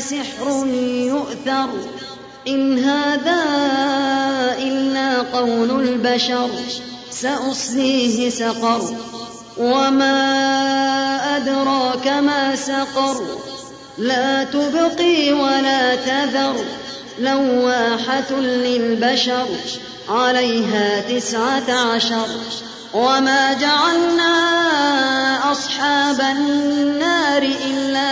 سحر يؤثر إن هذا إلا قول البشر سأصليه سقر وما أدراك ما سقر لا تبقي ولا تذر لواحة للبشر عليها تسعة عشر وما جعلنا أصحاب النار إلا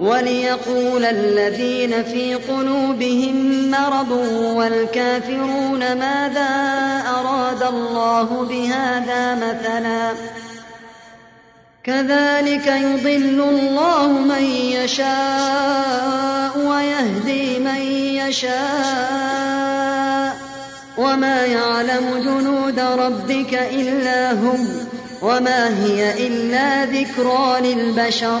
وليقول الذين في قلوبهم مرض والكافرون ماذا أراد الله بهذا مثلاً كذلك يضل الله من يشاء ويهدي من يشاء وما يعلم جنود ربك إلا هم وما هي إلا ذكرى للبشر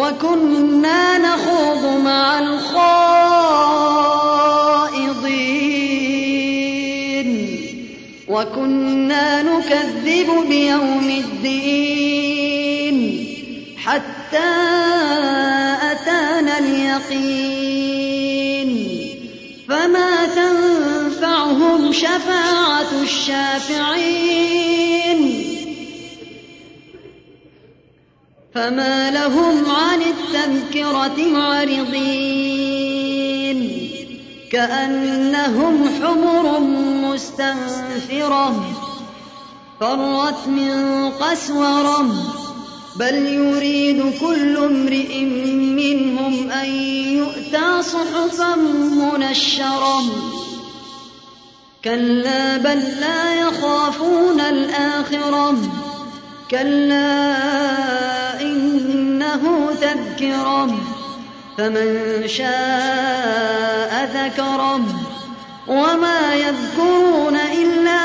وكنا نخوض مع الخائضين. وكنا نكذب بيوم الدين حتى أتانا اليقين. فما تنفعهم شفاعة الشافعين. فما لهم عن التذكرة معرضين. كأنهم حمر مستنفرة فرت من قسورة. بل يريد كل امرئ منهم أن يؤتى صحفا منشرة. كلا بل لا يخافون الآخرة. كلا تذكرة فمن شاء ذكره وما يذكرون إلا